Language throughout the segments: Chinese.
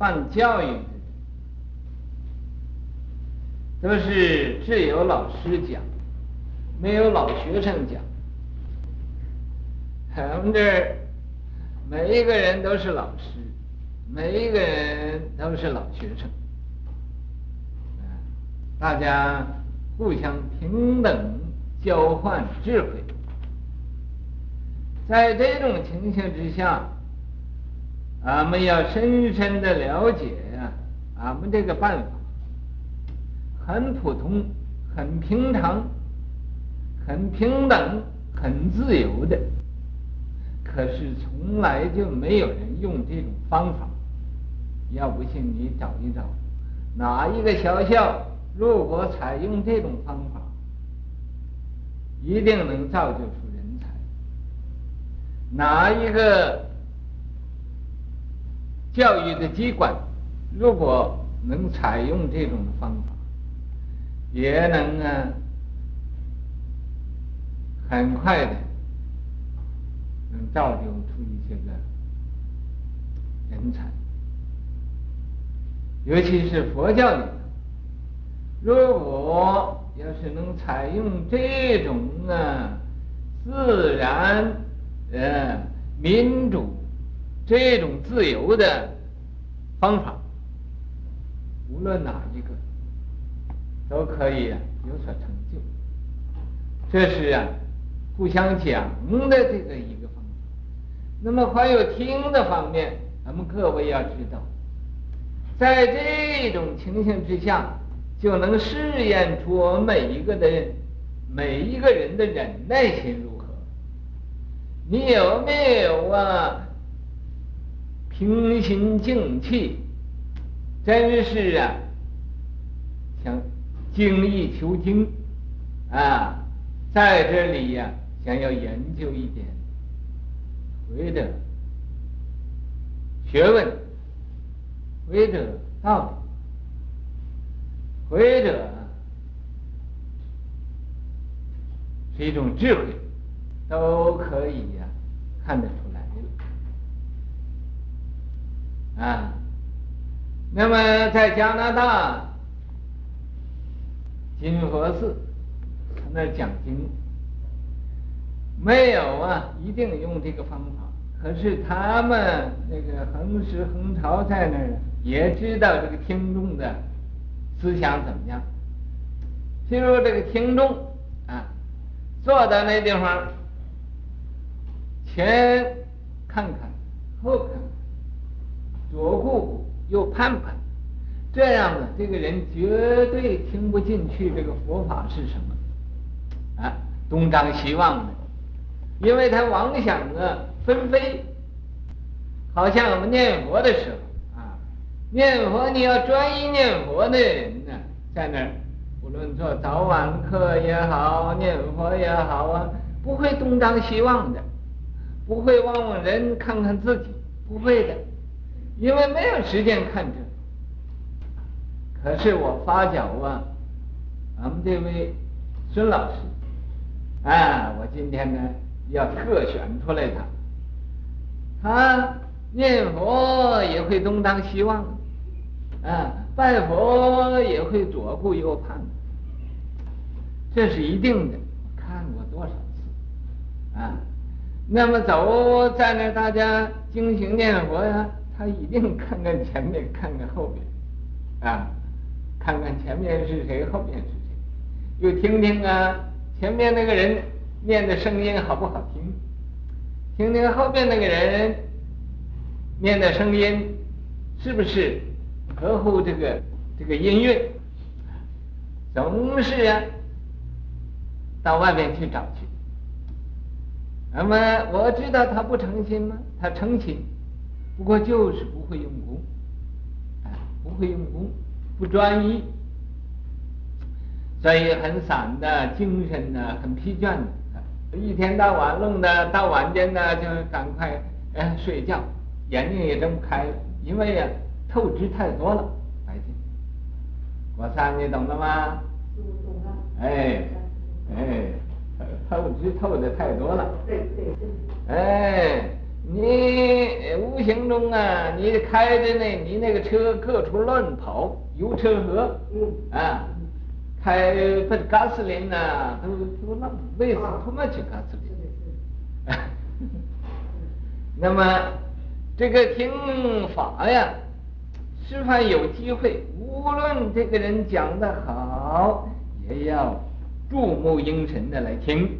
办教育的，都是只有老师讲，没有老学生讲。我们这儿每一个人都是老师，每一个人都是老学生，大家互相平等交换智慧。在这种情形之下，俺们要深深的了解呀，俺们这个办法很普通、很平常、很平等、很自由的，可是从来就没有人用这种方法。要不信你找一找，哪一个学校如果采用这种方法，一定能造就出人才。哪一个教育的机关，如果能采用这种方法，也能啊，很快的能造就出一些个人才。尤其是佛教里，如果要是能采用这种啊自然。呃，民主这种自由的方法，无论哪一个都可以有所成就。这是啊，互相讲的这个一个方法。那么还有听的方面，咱们各位要知道，在这种情形之下，就能试验出我们每一个的每一个人的忍耐心如何。你有没有啊？平心静气，真是啊，想精益求精啊，在这里呀、想要研究一点佛的学问，佛的道理，佛的是一种智慧，都可以呀、看得出来的啊，那么在加拿大金佛寺，那讲经没有啊，一定用这个方法。可是他们那个恒时恒朝在那儿也知道这个听众的思想怎么样。譬如这个听众啊，坐在那地方。前看看，后看看，左顾，右盼盼，这样呢，这个人绝对听不进去这个佛法是什么，啊，东张西望的，因为他妄想啊纷飞，好像我们念佛的时候啊，念佛你要专一念佛的人呢，在那儿，无论做早晚课也好，念佛也好啊，不会东张西望的。不会望望人，看看自己，不会的，因为没有时间看这。可是我发觉啊，俺们这位孙老师，啊，我今天呢要特选出来他，他念佛也会东张西望，啊，拜佛也会左顾右盼，这是一定的。看过多少次，啊。那么走在那，大家精行念佛呀，他一定看看前面，看看后边，啊，看看前面是谁，后面是谁，又听听啊，前面那个人念的声音好不好听，听听后面那个人念的声音是不是合乎这个这个音乐，总是啊，到外面去找去。那么我知道他不诚心吗？他诚心，不过就是不会用功，啊，不会用功，不专一，所以很散的，精神呢很疲倦的，一天到晚弄的，到晚间呢就赶快哎睡觉，眼睛也睁不开，因为呀透支太多了，白天。国三你懂了吗？懂了。哎，哎。透支透的太多了，哎，你无形中啊，你开的那，你那个车各处乱跑，油车河，啊，开不是 gasoline 呐，都都浪费死他妈去 gasoline。那么这个听法呀，师范有机会，无论这个人讲的好，也要注目凝神的来听。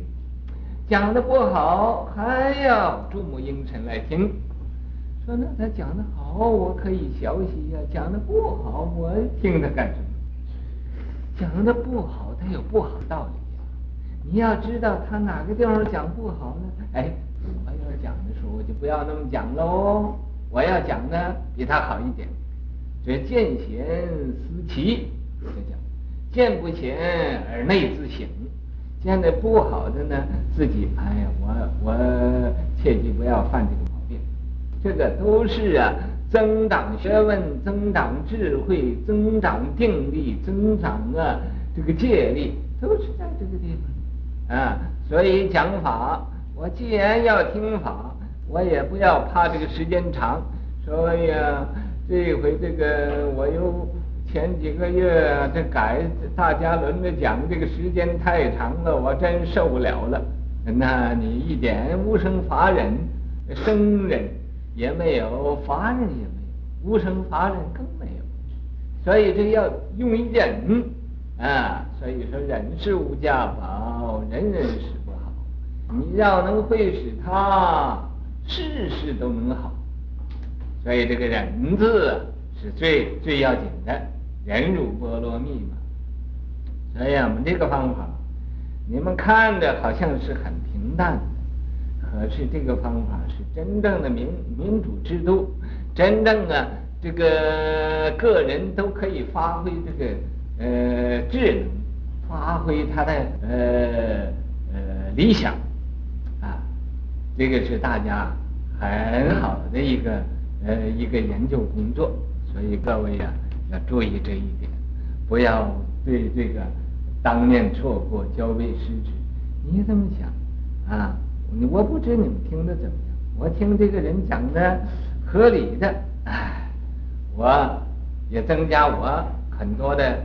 讲的不好，还要注目凝神来听。说那他讲的好，我可以学习呀；讲的不好，我听他干什么？讲的不好，他有不好道理呀。你要知道他哪个地方讲不好呢？哎，我要讲的时候，就不要那么讲喽。我要讲的比他好一点。这见贤思齐，这叫见不贤而内自省。现在不好的呢，自己哎呀，我我切记不要犯这个毛病。这个都是啊，增长学问、增长智慧、增长定力、增长啊这个戒力，都是在这个地方啊。所以讲法，我既然要听法，我也不要怕这个时间长。所以啊，这回这个我又。前几个月这改，大家轮着讲，这个时间太长了，我真受不了了。那你一点无生法忍，生忍也没有，法忍也没有，无生法忍更没有。所以这要用忍啊。所以说忍是无价宝，人人使不好。你要能会使他，事事都能好。所以这个忍字是最最要紧的。忍辱波罗蜜嘛，所以我们这个方法，你们看着好像是很平淡，可是这个方法是真正的民民主制度，真正的这个个人都可以发挥这个呃智能，发挥他的呃呃理想，啊，这个是大家很好的一个呃一个研究工作，所以各位呀。要注意这一点，不要对这个当面错过，交杯失之。你怎么想啊？我不知你们听的怎么样。我听这个人讲的合理的，哎，我也增加我很多的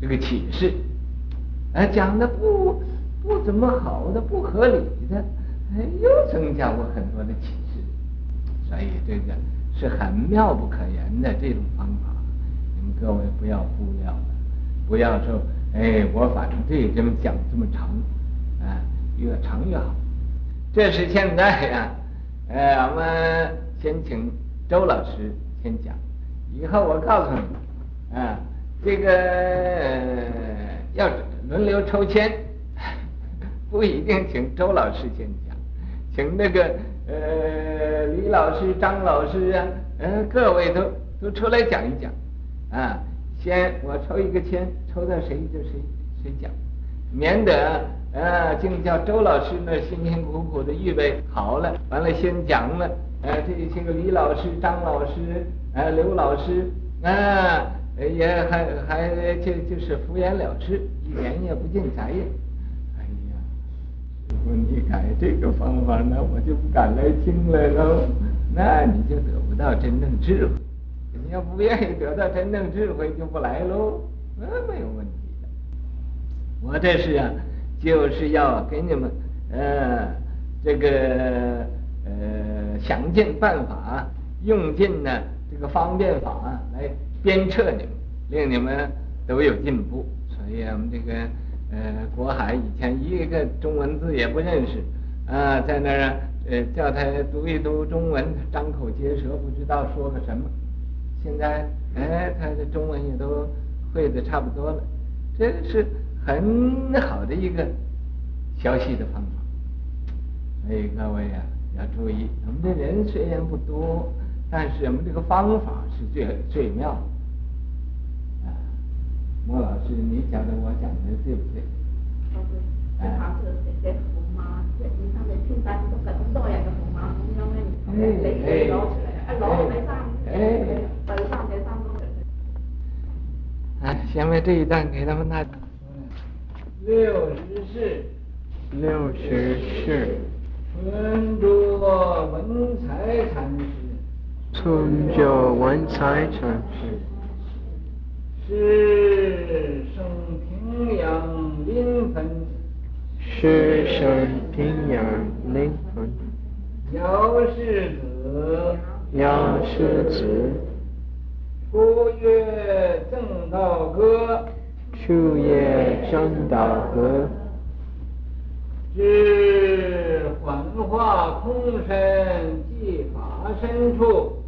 这个启示。哎，讲的不不怎么好的、不合理的，哎，又增加我很多的启示。所以这个是很妙不可言的这种方法。各位不要忽略了，不要说，哎，我反对这么讲这么长，啊，越长越好。这是现在呀，呃，我们先请周老师先讲，以后我告诉你，啊，这个要轮流抽签，不一定请周老师先讲，请那个呃李老师、张老师啊，呃，各位都都出来讲一讲。啊，先我抽一个签，抽到谁就谁谁讲，免得呃，净叫周老师那辛辛苦苦的预备好了，完了先讲了，呃，这些个李老师、张老师、呃，刘老师，啊，也还还就就是敷衍了事，一点也不尽责任。哎呀，如果你改这个方法，那我就不敢来听了喽，那你就得不到真正智慧。要不愿意得到真正智慧，就不来喽，那没有问题的。我这是啊，就是要给你们呃这个呃想尽办法，用尽呢这个方便法来鞭策你们，令你们都有进步。所以我们这个呃国海以前一个中文字也不认识啊，在那儿呃叫他读一读中文，张口结舌，不知道说个什么。现在，哎，他的中文也都会的差不多了，这个是很好的一个消息的方法。所以各位啊，要注意，我们的人虽然不多，但是我们这个方法是最最妙的。啊，莫老师，你讲的我讲的对不对？哦对，最好是这些胡毛，最近他们平常都很多呀，个胡毛，因为你累累捞起来，哎哎。哎，下面这一段给他们那六十四，六十四，存着文采禅师，存着文采禅师，是生平阳临汾，是生平阳临分，药师子，药师子，初曰正道歌，初月正道歌。知幻化空身即法身处，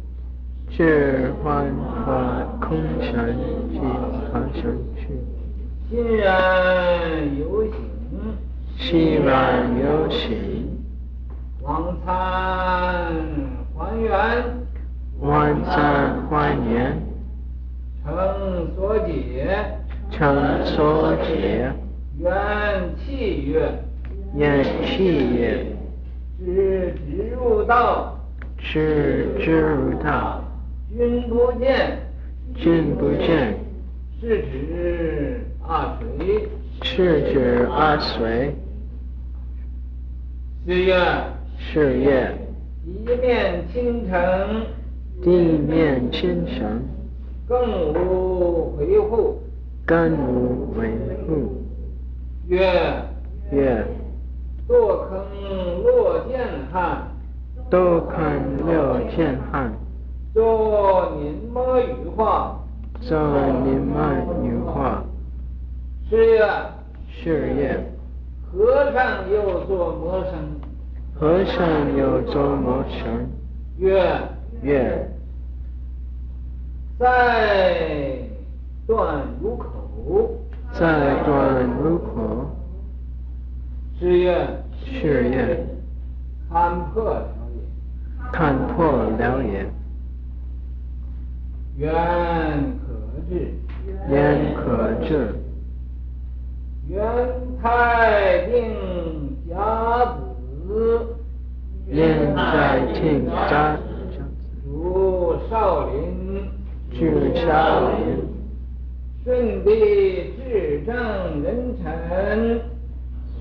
知幻化空身即法身处，欣然有喜，欣然有喜，往参还原，往参还原，成所解，成所解，缘气曰。缘气曰，知之入道，知之入道，君不见，君不见，是指阿水，是指阿水，是曰，是曰，地面倾城，地面倾城，更无维护，更无维护，曰，曰。堕坑落剑汉，堕坑落剑汉，作宁摩羽化，作宁摩羽化，是曰，是曰，和尚又做魔神，和尚又做魔神，曰，曰，在断如口，在断如口。是愿，是愿，看破了也，看破了也，缘可治，缘可治，元太定甲子，缘台定甲少林，住少林，顺帝至正人臣。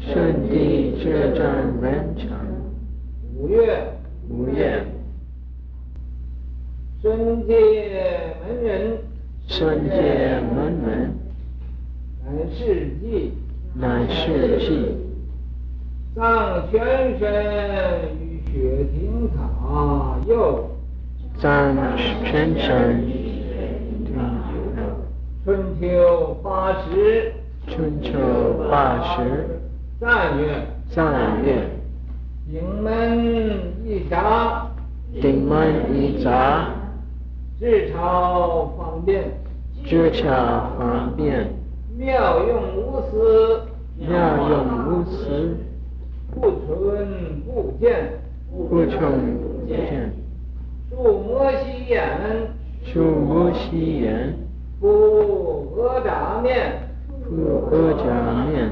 顺帝至正人。臣，五岳，五岳，孙界门人，孙界门人，乃是记，乃是记，藏玄身与雪亭塔又，藏全身，春秋八十，春秋八十。赞曰：赞曰：顶门一札，顶门一札，制草方便，制草方便，妙用无私，妙用无私，不存不见，不存不见，树摩西眼，树摩西眼，不阿闍面，不阿闍面。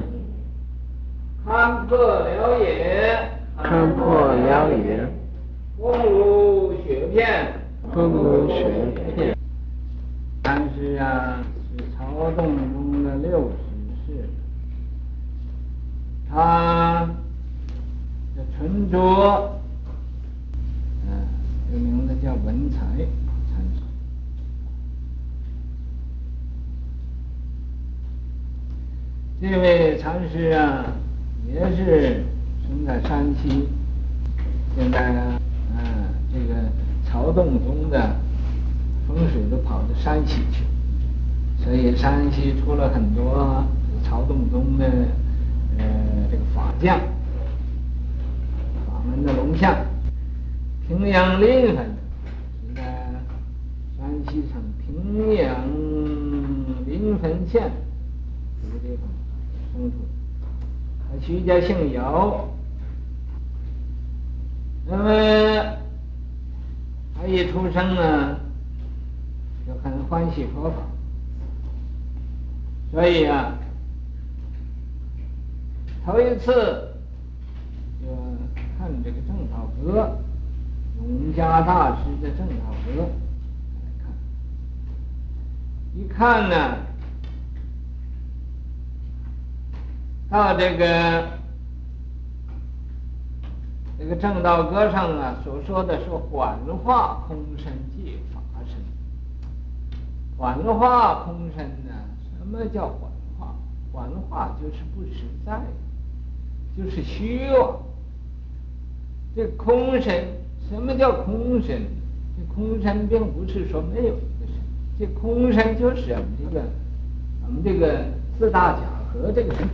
看破了也，看破了也，空如雪片，空如雪片。但是啊，是曹洞宗的六祖师，他的沉着，个名字叫文才禅师。这位禅师啊。也是生在山西，现在呢，嗯，这个曹洞宗的风水都跑到山西去，所以山西出了很多曹洞宗的呃这个法将，法门的龙象，平阳临汾是在山西省平阳临汾县这个地方生出。徐家姓姚，那么他一出生呢，就很欢喜佛法，所以啊，头一次就看这个正道阁，永嘉大师的正道歌来看，一看呢。到这个这个正道歌上啊所说的是幻化空身借法身。幻化空身呢？什么叫幻化？幻化就是不实在，就是虚妄。这空身，什么叫空身？这空身并不是说没有一个身，这空身就是我们这个，我们这个四大假合这个身体，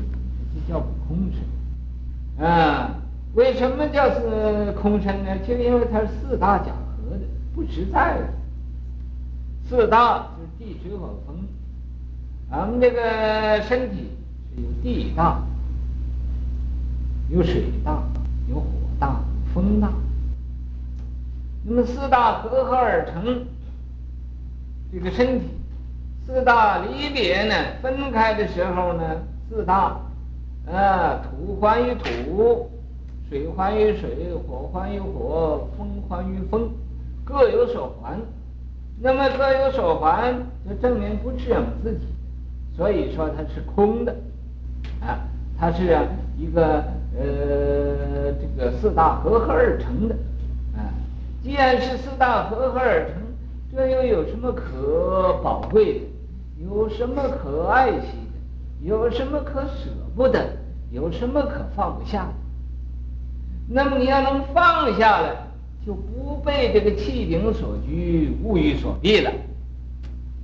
叫空身。啊，为什么叫是空身呢？就因为它是四大假合的，不实在的。四大就是地水火风，我们这个身体是有地大，有水大，有火大。风大，那么四大合合而成这个身体，四大离别呢，分开的时候呢，四大，啊，土还于土，水还于水，火还于火，风还于风，各有所还。那么各有所还，就证明不是我们自己，所以说它是空的，啊，它是一个。呃，这个四大合合而成的，既然是四大合合而成，这又有什么可宝贵的？有什么可爱惜的？有什么可舍不得？有什么可放不下的？那么你要能放下来，就不被这个气顶所拘，物欲所蔽了，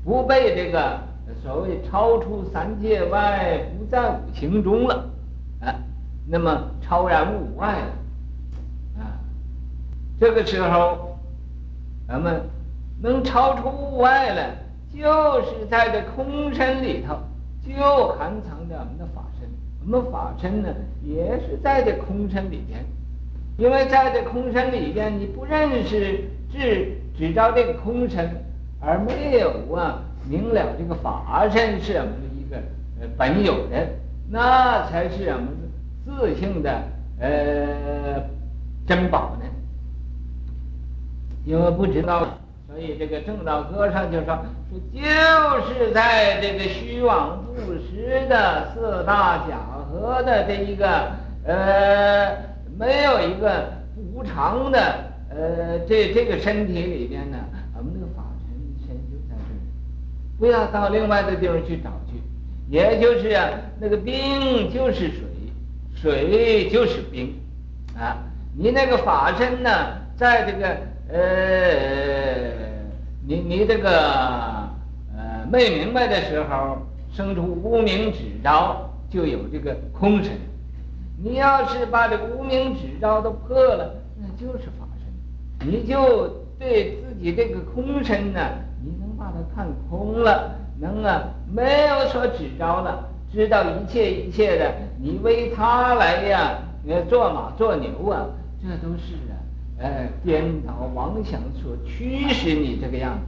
不被这个所谓超出三界外，不在五行中了，啊。那么超然物外了，这个时候，咱们能超出物外了，就是在这空身里头，就含藏着我们的法身。我们法身呢，也是在这空身里边，因为在这空身里边，你不认识只只照这个空身，而没有啊明了这个法身是我们的一个呃本有的，那才是我们。自性的呃珍宝呢？因为不知道，所以这个正道歌上就说说，就是在这个虚妄不实的四大假合的这一个呃没有一个无常的呃这这个身体里边呢，我们这个法身身就在这儿，不要到另外的地方去找去，也就是啊那个冰就是水。水就是冰，啊，你那个法身呢，在这个呃，你你这个呃没明白的时候，生出无名指着，就有这个空身。你要是把这个无名指着都破了，那就是法身。你就对自己这个空身呢，你能把它看空了，能啊，没有所指着了。知道一切一切的，你为他来呀，做马做牛啊，这都是啊，呃，颠倒妄想所驱使你这个样子。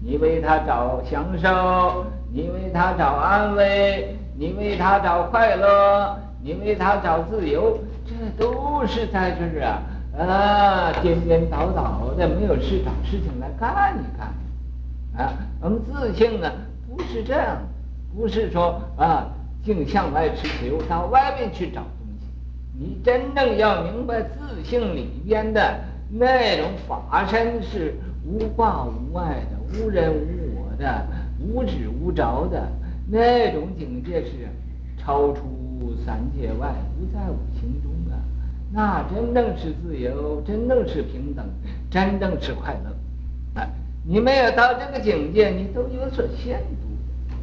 你为他找享受，你为他找安慰，你为他找快乐，你为他找自由，这都是在这儿啊，啊，颠颠倒倒的，没有事找事情来干一干，啊，我们自性呢，不是这样，不是说啊。净向外持求，到外面去找东西。你真正要明白自性里边的那种法身是无挂无碍的、无人无我的、无止无着的那种境界，是超出三界外、不在五行中啊。那真正是自由，真正是平等，真正是快乐。啊，你没有到这个境界，你都有所限度，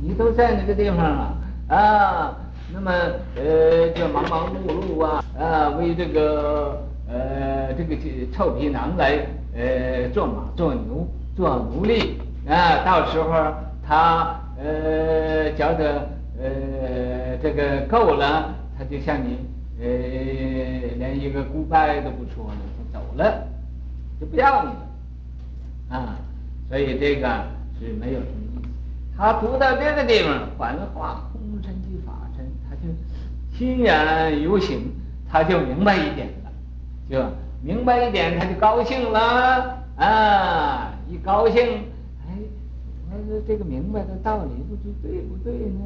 你都在那个地方啊。啊，那么呃，就忙忙碌碌啊，啊，为这个呃这个臭皮囊来呃做马做牛做奴隶啊，到时候他呃觉得呃这个够了，他就向你呃连一个 goodbye 都不说了，就走了，就不要你了啊，所以这个是没有什么意思。他读到这个地方，幻化。欣然有醒，他就明白一点就明白一点，他就高兴了啊！一高兴，哎，我说这个明白的道理不知对不对呢？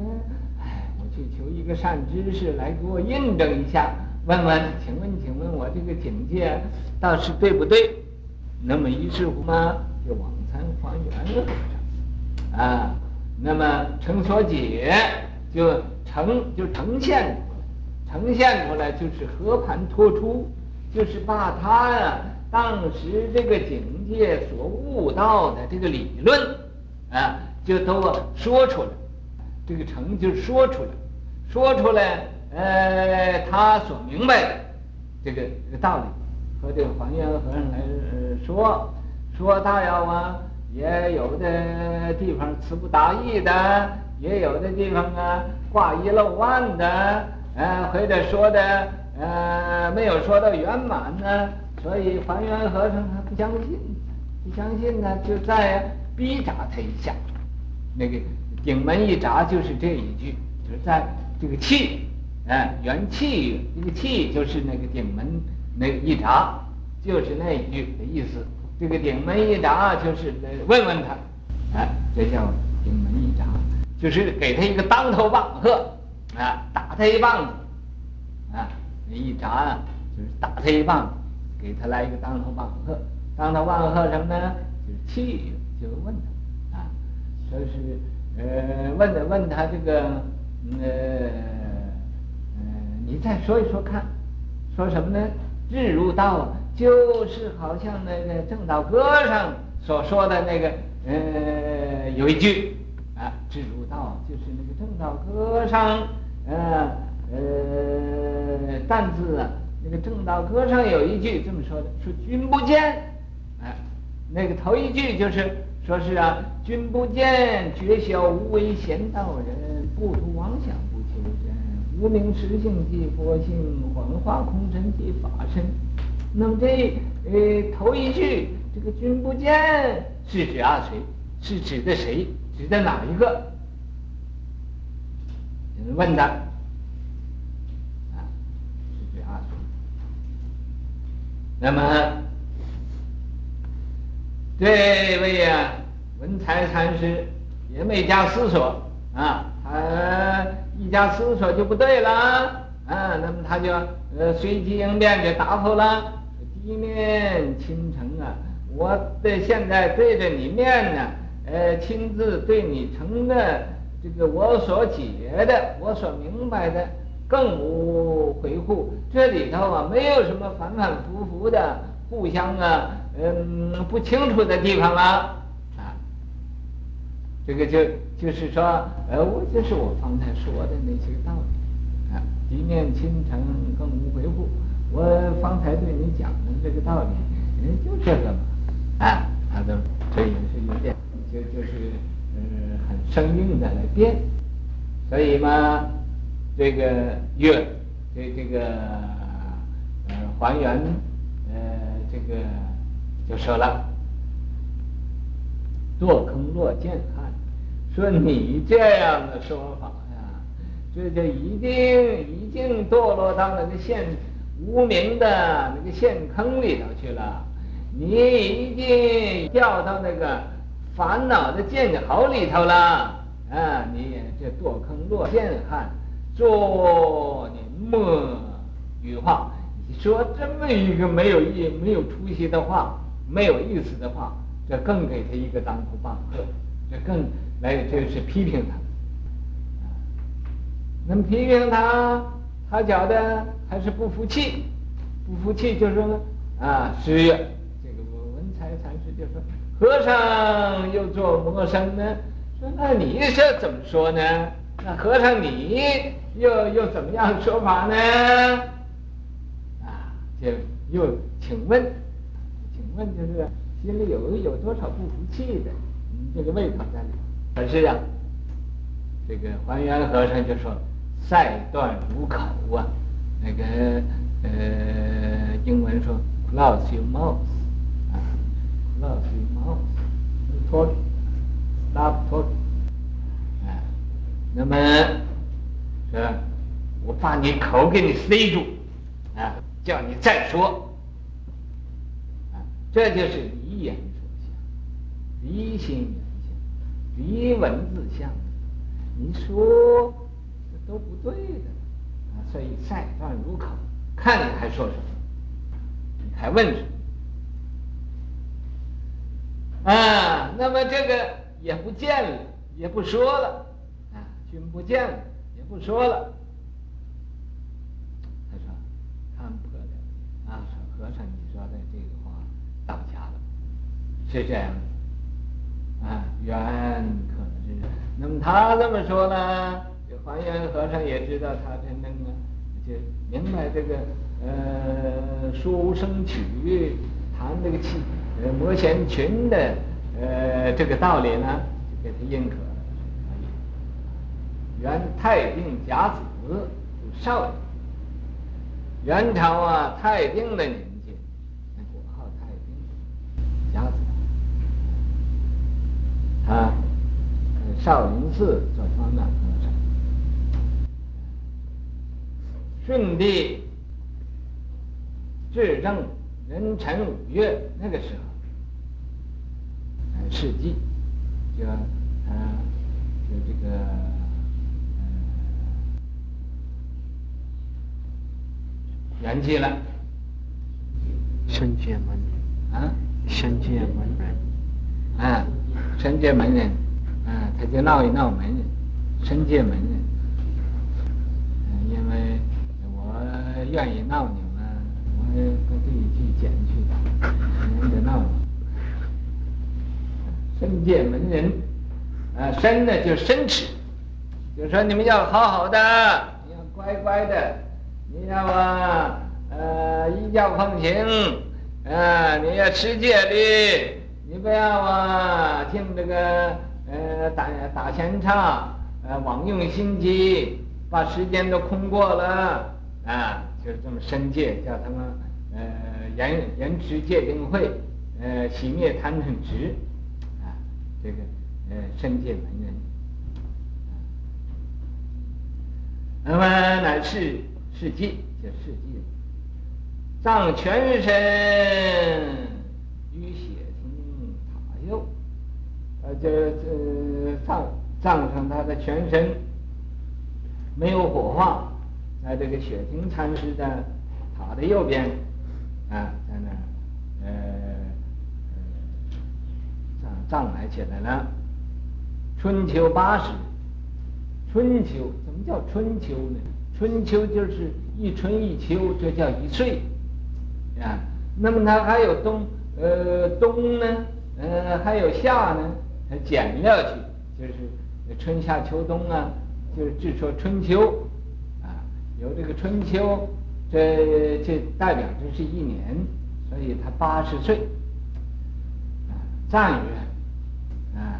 哎，我去求一个善知识来给我印证一下，问问，请问，请问我这个境界倒是对不对？那么于是乎嘛，就往参还原了啊。那么成所解，就呈就呈现出来，呈现出来就是和盘托出，就是把他呀当时这个境界所悟到的这个理论啊，就都说出来。这个成就说出来，说出来，呃，他所明白的这个这个道理，和这个还原和尚来说，说大要啊，也有的地方词不达意的，也有的地方啊挂一漏万的，呃，或者说的呃没有说到圆满呢，所以还原和尚他不相信，不相信呢，就再逼查他一下，那个。顶门一札就是这一句，就是在这个气，哎，元气，这个气就是那个顶门那个一札，就是那一句的意思。这个顶门一札就是问问他，哎，这叫顶门一札，就是给他一个当头棒喝，啊，打他一棒子，一札啊，就是打他一棒子，给他来一个当头棒喝。当头棒喝什么呢？就是气，就问他，啊，说是。呃，问的问他这个，呃，呃，你再说一说看，说什么呢？志如道，就是好像那个正道歌上所说的那个，呃，有一句啊，志如道就是那个正道歌上，呃，呃，但字啊，那个正道歌上有一句这么说的，说君不见，哎，那个头一句就是。说是啊，君不见，绝晓无为贤道人，不图妄想不求真，无名实性即佛性，幻化空尘即法身。那么这呃头一句，这个君不见是指啊谁？是指的谁？指的哪一个？问他啊，是指啊谁？那么。这位呀，文才禅师也没加思索啊，他一加思索就不对了啊，那么他就呃随机应变给答复了：地面亲承啊，我的现在对着你面呢，呃，亲自对你承认这个我所解的，我所明白的，更无回护，这里头啊没有什么反反复复的。互相啊，嗯，不清楚的地方了，啊，这个就就是说，呃，我就是我方才说的那些道理，啊，一念倾城更无回护，我方才对你讲的这个道理，嗯，就这个嘛，啊，他的这也是有点，就就是，嗯，很生硬的来变，所以嘛，这个月，这这个，呃，还原呃。这个就说了，堕坑落剑汉，说你这样的说法呀，这就一定已经堕落到那个陷无名的那个陷坑里头去了，你已经掉到那个烦恼的剑壕里头了啊！你这堕坑落剑汉，做你莫语话。说这么一个没有意、没有出息的话，没有意思的话，这更给他一个当头棒喝，这更来就是批评他。那么批评他，他觉得还是不服气，不服气就说呢啊，十月这个文才禅师就说，和尚又做魔生呢？说那你这怎么说呢？那和尚你又又怎么样说法呢？啊就又请问，请问就是心里有有多少不服气的？嗯，这个胃口在里。可是啊，这个还原和尚就说：“赛断如口啊，那个呃，英文说 ‘close your mouth’ 啊，‘close your mouth’，talk，stop talking。啊，那么说，我把你口给你塞住，啊。”叫你再说，啊，这就是离言所相，离心言相，离文字相。你说这都不对的，啊，所以再断如口，看你还说什么？你还问什么？啊，那么这个也不见了，也不说了，啊，君不见了，不说了。他说：“看破了。”啊，和尚，你说的这个话到家了，是这样。啊，缘可能是。那么他这么说呢？这华严和尚也知道他真正啊，就明白这个呃书生曲弹这个气呃摩弦群的呃这个道理呢，就给他认可。元太定甲子少，元朝啊太定的年纪，那国号太定，甲子，他。少林寺做方丈和尚，顺帝至正壬辰五月那个时候，世纪，就他就这个圆寂了，升阶门。人啊，升阶门人。啊，升阶门人。啊，他就闹一闹门。人，申诫门人。嗯，因为我愿意闹你们，我把这一句剪去，人家闹我。申诫门人，啊，生呢就生吃，就说你们要好好的，要乖乖的，你要啊，呃，依教奉行，啊，你要持戒律，你不要啊，听这个。呃，打打闲唱，呃，枉用心机，把时间都空过了啊！就是这么申诫，叫他们呃严严持戒定慧，呃熄灭贪嗔痴，啊，这个呃申诫门人。那么乃是世纪，叫世纪，葬全身于血亭塔右。呃，这这葬葬上他的全身，没有火化，在这个雪亭禅师的塔的右边，啊，在那，呃，葬葬埋起来了。春秋八十，春秋怎么叫春秋呢？春秋就是一春一秋，这叫一岁，啊，那么它还有冬，呃，冬呢，呃，还有夏呢。他减掉去，就是春夏秋冬啊，就是只说春秋，啊，有这个春秋，这这代表这是一年，所以他八十岁，啊，赞曰，啊，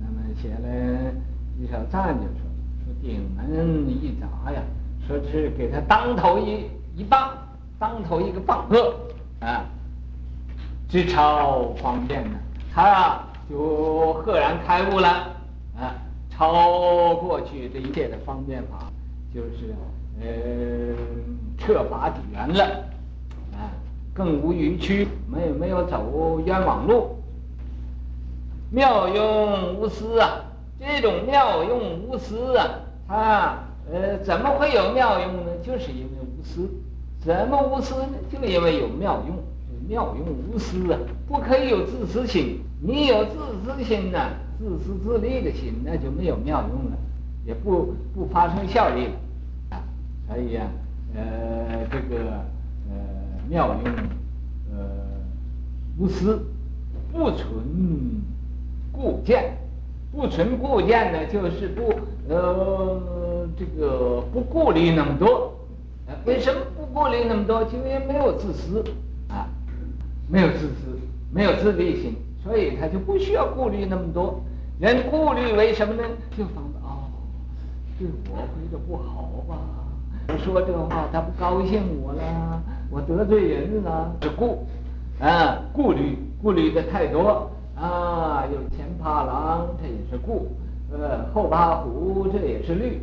那么写了一首赞就说，说顶门一砸呀，说是给他当头一一棒，当头一个棒喝，啊，直超方便呢，他啊。就赫然开悟了，啊，超过去这一切的方便法，就是呃彻法底圆了，啊，更无余曲，没有没有走冤枉路，妙用无私啊，这种妙用无私啊，啊呃怎么会有妙用呢？就是因为无私，怎么无私呢？就因为有妙用。妙用无私啊，不可以有自私心。你有自私心呢，自私自利的心，那就没有妙用了，也不不发生效力了。所以啊，呃，这个呃妙用呃无私，不存固见，不存固见呢，就是不呃这个不顾虑那么多。为什么不顾虑那么多？就因为没有自私。啊没有自私，没有自利心，所以他就不需要顾虑那么多。人顾虑为什么呢？就防着哦，对我会的不好吧？我说这话，他不高兴我了，我得罪人了，是顾啊，顾虑，顾虑的太多啊。有前怕狼，这也是顾；呃，后怕虎，这也是虑。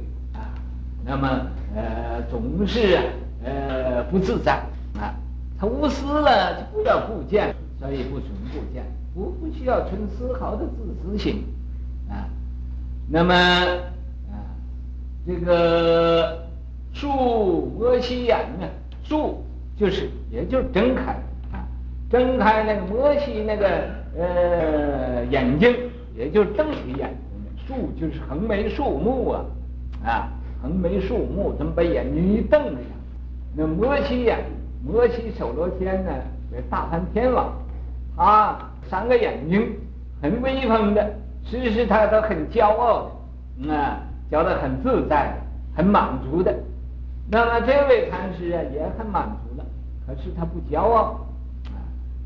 那么呃，总是呃不自在啊。他无私了，就不要顾见，所以不存顾见，不不需要存丝毫的自私心，啊，那么啊，这个树摩西眼呢？树就是也就是睁开啊，睁开那个摩西那个呃眼睛，也就是瞪起眼睛，树就是横眉竖目啊啊，横眉竖目，怎么把眼睛一瞪呀？那摩西呀，摩西手罗天呢，这大梵天王，他三个眼睛很威风的，时时他都很骄傲的，啊，觉得很自在，很满足的。那么这位禅师啊也很满足了，可是他不骄傲啊，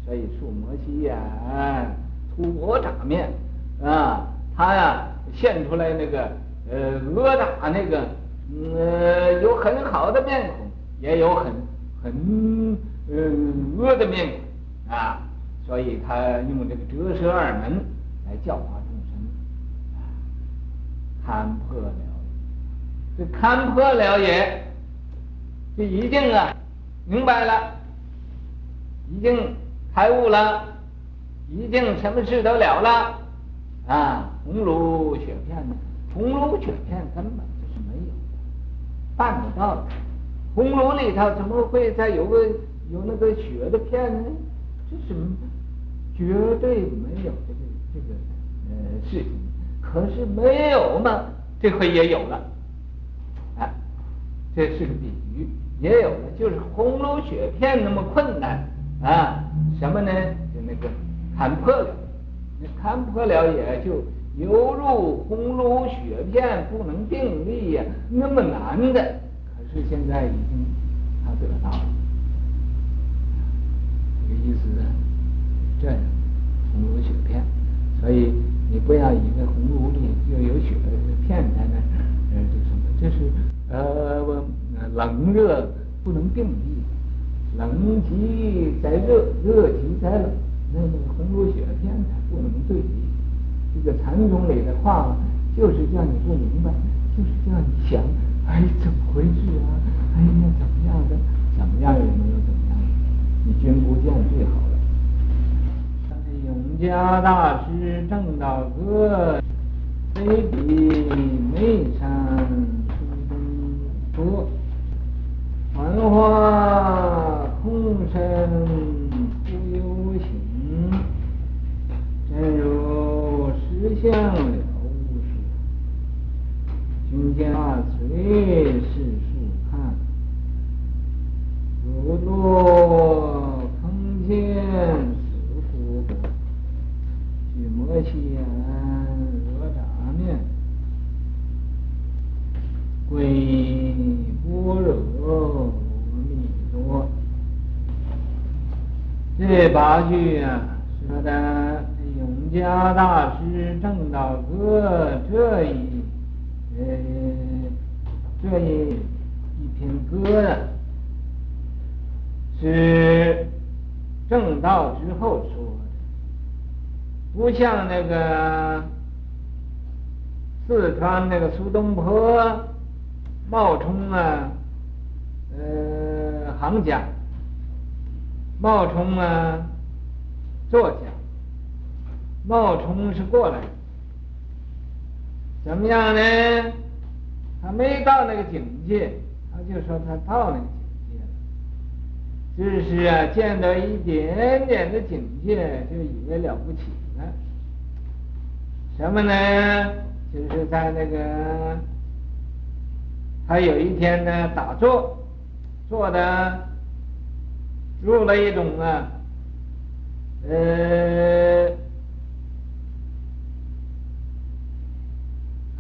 所以树摩西呀，突我掌面啊，他呀现出来那个呃恶打那个呃有很好的面孔，也有很很呃恶的面孔啊，所以他用这个折舌二门来教化众生，看破了，这看破了也。就一定啊，明白了，已经开悟了，已经什么事都了了，啊，红炉雪片呢？红炉雪片根本，办不到的。红炉里头怎么会再有个有那个雪的片呢？这是绝对没有这个这个呃事情。可是没有嘛，这回也有了，啊，这是个比喻。也有了，就是红炉雪片那么困难啊？什么呢？就那个看破了，那看破了也就犹如红炉雪片不能定力呀，那么难的。可是现在已经他得到了，这个意思呢？这样红炉雪片，所以你不要以为红炉里又有雪片在那儿，呃，这什么？这是呃我。冷热不能并立，冷极在热，热极在冷，那么红炉雪片它不能对立。这个禅宗里的话，就是叫你不明白，就是叫你想，哎，怎么回事啊？哎呀，怎么样的？怎么样也没有怎么样，你君不见最好了。永嘉大师正道歌，非比眉山苏东坡。幻化空身不由行，真如实相了无数。君见大垂世数看，如落坑涧死复活。巨摩西眼若眨面，归。般若阿弥陀，这八句啊，说的家大师正道歌这一呃这一一篇歌呢，是正道之后说的，不像那个四川那个苏东坡。冒充啊，呃，行家，冒充啊，作家，冒充是过来人，怎么样呢？他没到那个境界，他就说他到那个境界了，只是啊，见到一点点的境界，就以为了不起了。什么呢？就是在那个。他有一天呢，打坐，坐的入了一种啊，呃，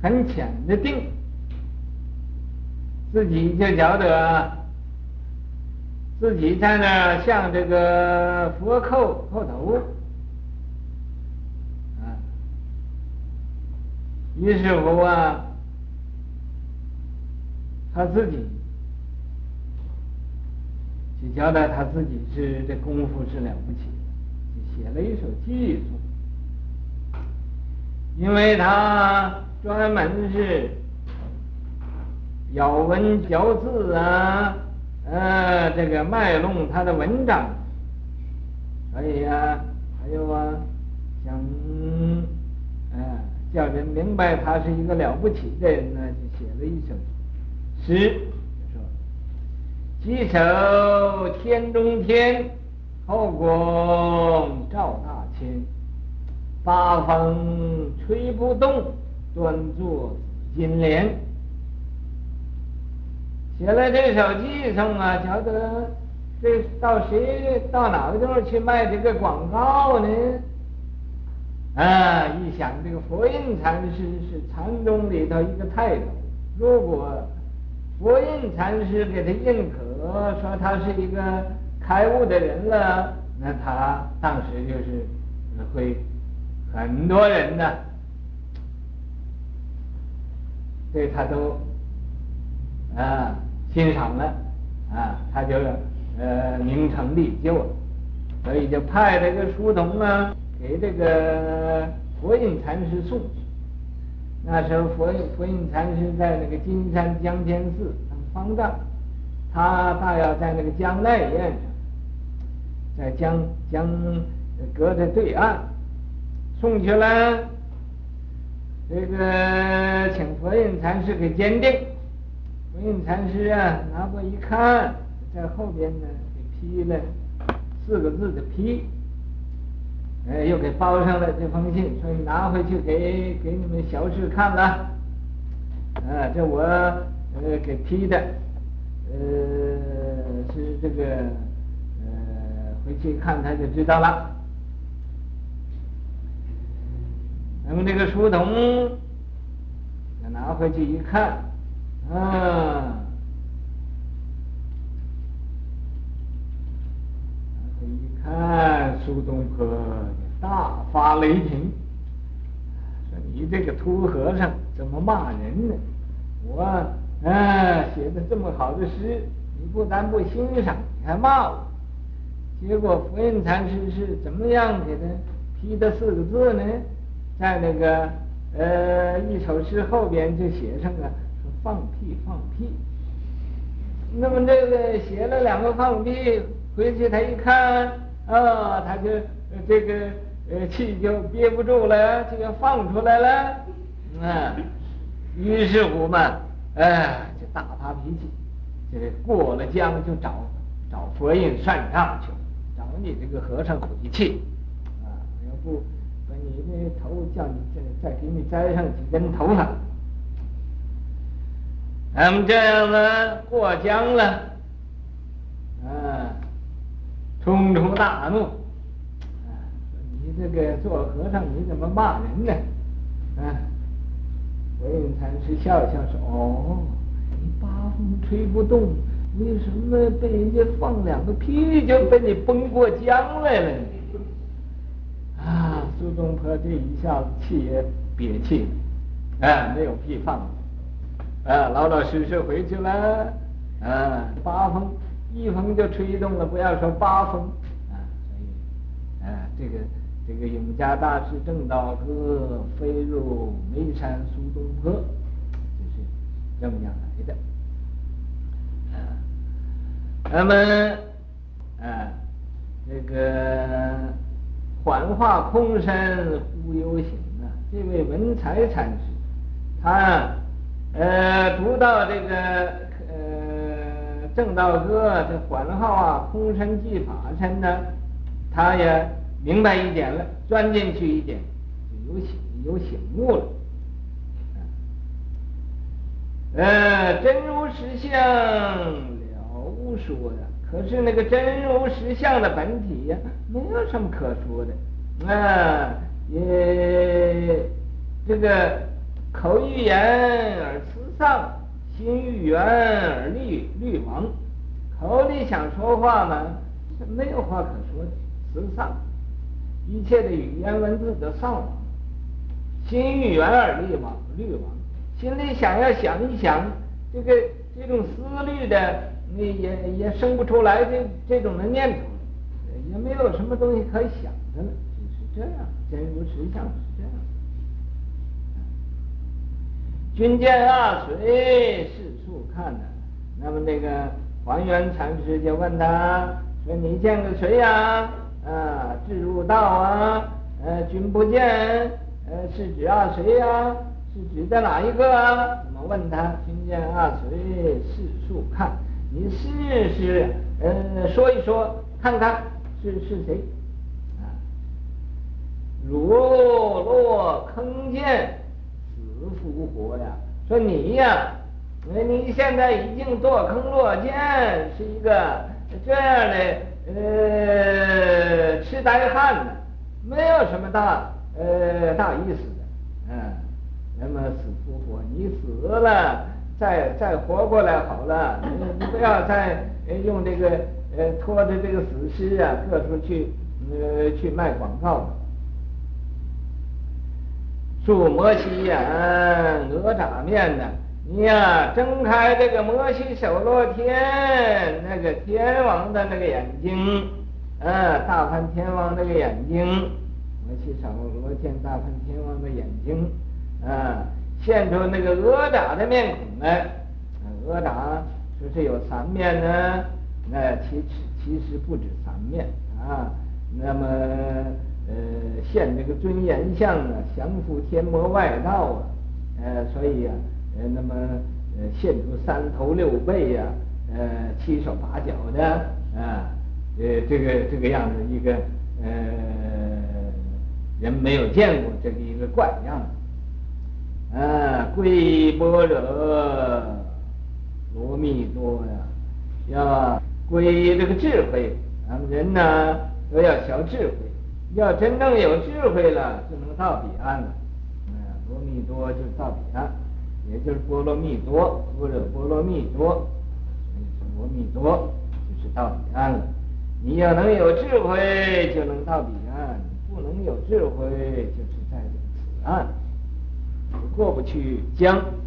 很浅的定，自己就觉得自己在那儿向这个佛叩叩头，啊，于是乎啊。他自己就交代他自己是这功夫是了不起，就写了一首偈颂，因为他专门是咬文嚼字啊，呃，这个卖弄他的文章，所以呀、啊，还有啊，想，呃，叫人明白他是一个了不起的人呢，就写了一首。诗，说，稽首天中天，后宫赵大千，八风吹不动，端坐金莲。写了这首偈颂啊，觉得这到谁到哪个地方去卖这个广告呢？啊，一想这个佛印禅师是禅宗里头一个泰斗，如果佛印禅师给他认可，说他是一个开悟的人了，那他当时就是会很多人呢对他都啊欣赏了啊，他就呃名成利就了，所以就派这个书童啊。给这个佛印禅师送去。那时候佛印佛印禅师在那个金山江天寺当方丈，他大要在那个江奈院上，在江江隔着对岸送去了。这个请佛印禅师给鉴定，佛印禅师啊拿过一看，在后边呢给批了四个字的批。哎，又给包上了这封信，说你拿回去给给你们小智看了。啊，这我呃给批的，呃是这个呃回去看他就知道了。那么这个书童，拿回去一看，啊。一看苏东坡大发雷霆，说你这个秃和尚怎么骂人呢？我啊写的这么好的诗，你不但不欣赏，你还骂我。结果佛印禅师是怎么样给他批的四个字呢？在那个呃一首诗后边就写上了说放屁放屁。那么这个写了两个放屁，回去他一看。啊、他就这个呃气就憋不住了，就要放出来了，啊，于是乎嘛，哎，就大发脾气，这过了江就找找佛印算账去，找你这个和尚回气，啊，要不你那头叫你再再给你摘上几根头发，咱们这样子过江了，啊。冲冲大怒，啊！你这个做和尚，你怎么骂人呢？啊！佛印禅师笑笑说：“哦，你八风吹不动，为什么被人家放两个屁就被你崩过江来了？”啊！苏东坡这一下子气也憋气了，啊，没有屁放，啊，老老实实回去了，啊，八风。一风就吹动了，不要说八风啊！所以，啊，这个这个永嘉大师证道歌飞入眉山苏东坡，就是这么样来的。啊，那么，啊，这个幻化空身忽悠行啊，这位文才禅师，他呃读到这个。呃正道歌这缓号啊，空身即法身呢，他也明白一点了，钻进去一点，有醒有醒悟了。呃，真如实相了无说呀，可是那个真如实相的本体呀，没有什么可说的。啊，也这个口欲言而辞丧。心欲圆而虑虑亡，口里想说话嘛，是没有话可说的，辞丧，一切的语言文字都丧亡。心欲圆而虑亡，虑亡，心里想要想一想，这个这种思虑的，那也也生不出来这这种的念头，也没有什么东西可想的了，就是这样，真如实相是这样。君见啊，谁四处看呢？那么那个还原禅师就问他说：“你见过谁呀？啊，智入道啊？呃，君不见，呃，是指啊谁呀？是指的哪一个啊？”怎么问他？君见啊，谁四处看？你试试，呃，说一说，看看是是谁？啊，如落坑涧，死复活呀！说你呀，那你现在已经堕坑落涧，是一个这样的呃痴呆汉呢，没有什么大呃大意思的，嗯，那么死复活，你死了。再再活过来好了，你不要再用这个呃拖着这个死尸啊，各处去呃去卖广告了。竖摩西眼，讹诈面的，你呀睁开这个摩西首罗天那个天王的那个眼睛，啊大梵天王那个眼睛，摩西首罗天大梵天王的眼睛，啊。现出那个讹诈的面孔来，讹诈说是有三面呢，那其实其实不止三面啊。那么呃，现这个尊严相啊，降伏天魔外道啊，呃，所以呀、啊，呃，那么呃，现出三头六臂呀、呃，七手八脚的啊，呃，这个这个样子一个呃，人没有见过这个一个怪样子。啊，归般若罗蜜多呀，要归这个智慧。咱们人呢都要学智慧，要真正有智慧了，就能到彼岸了。啊，罗蜜多就是到彼岸，也就是波罗蜜多，般若波罗蜜多，所以说罗蜜多就是到彼岸了。你要能有智慧，就能到彼岸；不能有智慧，就是在此岸。过不去江。